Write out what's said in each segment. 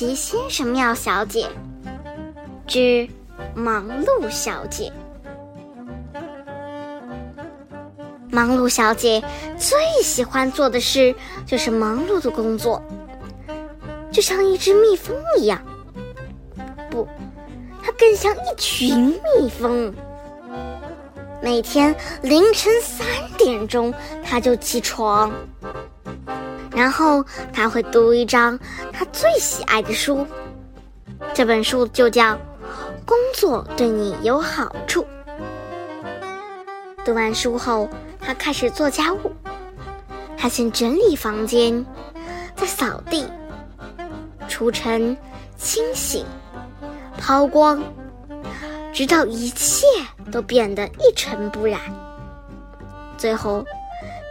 奇先生妙小姐之忙碌小姐。忙碌小姐最喜欢做的事就是忙碌的工作，就像一只蜜蜂一样。不，它更像一群蜜蜂。每天凌晨三点钟，它就起床，然后他会读一张他最喜爱的书。这本书就叫《工作对你有好处》。读完书后，他开始做家务。他先整理房间，再扫地、除尘、清洗、抛光。直到一切都变得一尘不染，最后，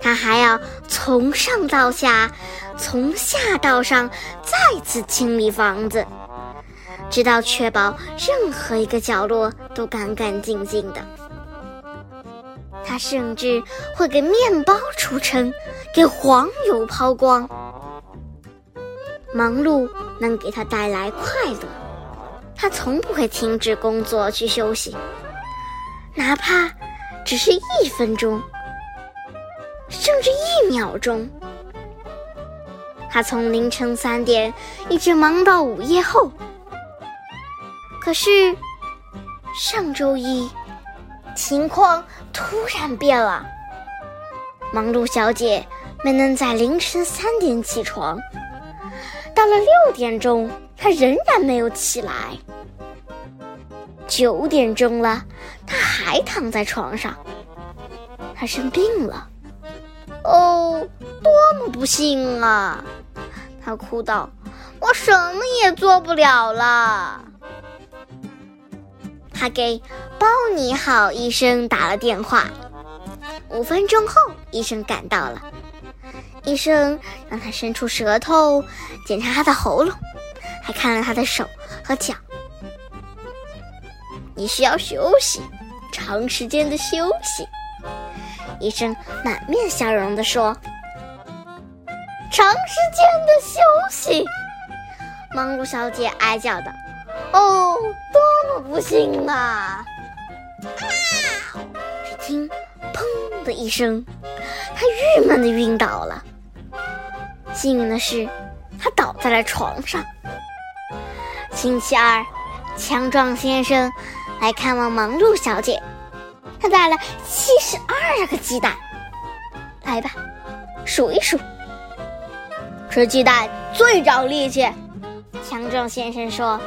他还要从上到下，从下到上，再次清理房子，直到确保任何一个角落都干干净净的。他甚至会给面包除尘，给黄油抛光。忙碌能给他带来快乐。他从不会停止工作去休息，哪怕只是一分钟，甚至一秒钟。他从凌晨三点一直忙到午夜后。可是上周一，情况突然变了。忙碌小姐没能在凌晨三点起床，到了六点钟。他仍然没有起来。九点钟了，他还躺在床上。他生病了。哦，多么不幸啊！他哭道：“我什么也做不了了。”他给包尼好医生打了电话。五分钟后，医生赶到了。医生让他伸出舌头检查他的喉咙。还看了他的手和脚。你需要休息，长时间的休息。医生满面笑容地说：“长时间的休息。”忙碌小姐哀叫道：“哦，多么不幸啊！”只听“砰”的一声，她郁闷的晕倒了。幸运的是，她倒在了床上。星期二，强壮先生来看望忙碌小姐，他带了七十二个鸡蛋。来吧，数一数。吃鸡蛋最长力气，强壮先生说。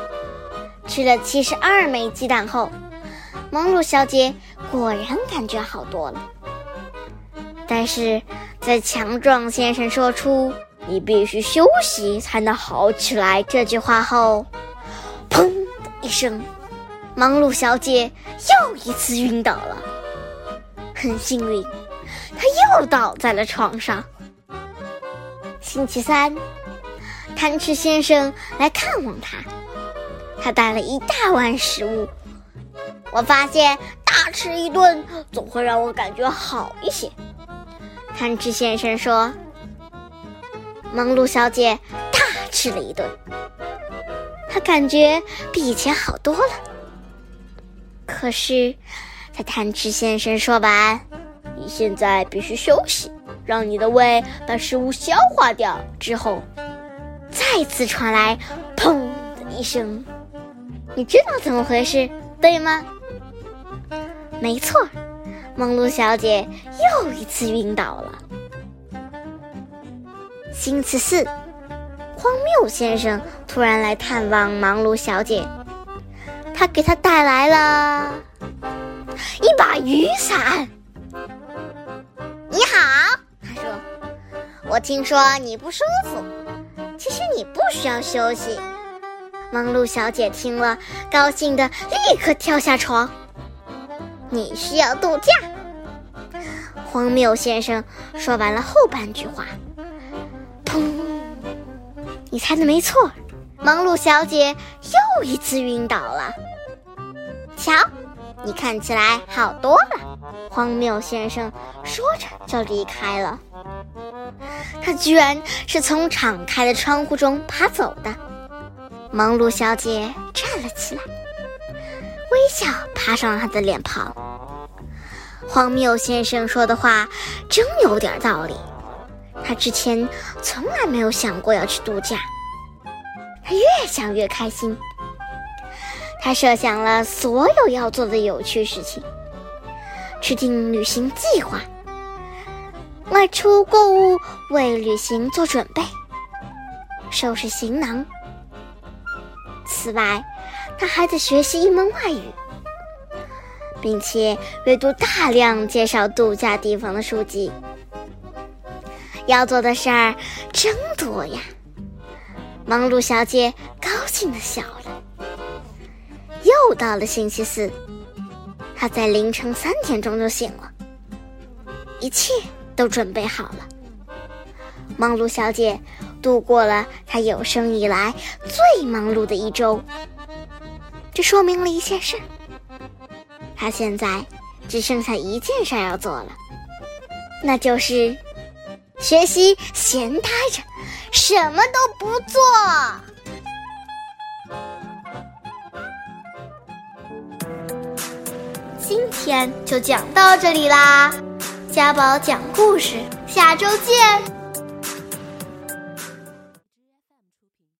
吃了七十二枚鸡蛋后，忙碌小姐果然感觉好多了。但是在强壮先生说出“你必须休息才能好起来”这句话后，砰的一声，忙碌小姐又一次晕倒了。很幸运，她又倒在了床上。星期三，贪吃先生来看望她，他带了一大碗食物。我发现大吃一顿总会让我感觉好一些。贪吃先生说。忙碌小姐大吃了一顿。他感觉比以前好多了。可是，在贪吃先生说完“你现在必须休息，让你的胃把食物消化掉”之后，再次传来“砰”的一声。你知道怎么回事，对吗？没错，梦露小姐又一次晕倒了。星期四。荒谬先生突然来探望忙碌小姐，他给他带来了一把雨伞。你好，他说：“我听说你不舒服，其实你不需要休息。”忙碌小姐听了，高兴的立刻跳下床。你需要度假。荒谬先生说完了后半句话，砰。你猜的没错，忙碌小姐又一次晕倒了。瞧，你看起来好多了。荒谬先生说着就离开了。他居然是从敞开的窗户中爬走的。忙碌小姐站了起来，微笑爬上了她的脸庞。荒谬先生说的话真有点道理。他之前从来没有想过要去度假，他越想越开心。他设想了所有要做的有趣事情，制定旅行计划，外出购物，为旅行做准备，收拾行囊。此外，他还得学习一门外语，并且阅读大量介绍度假地方的书籍。要做的事儿真多呀！忙碌小姐高兴的笑了。又到了星期四，她在凌晨三点钟就醒了，一切都准备好了。忙碌小姐度过了她有生以来最忙碌的一周。这说明了一件事：她现在只剩下一件事要做了，那就是。学习闲呆着，什么都不做。今天就讲到这里啦，家宝讲故事，下周见。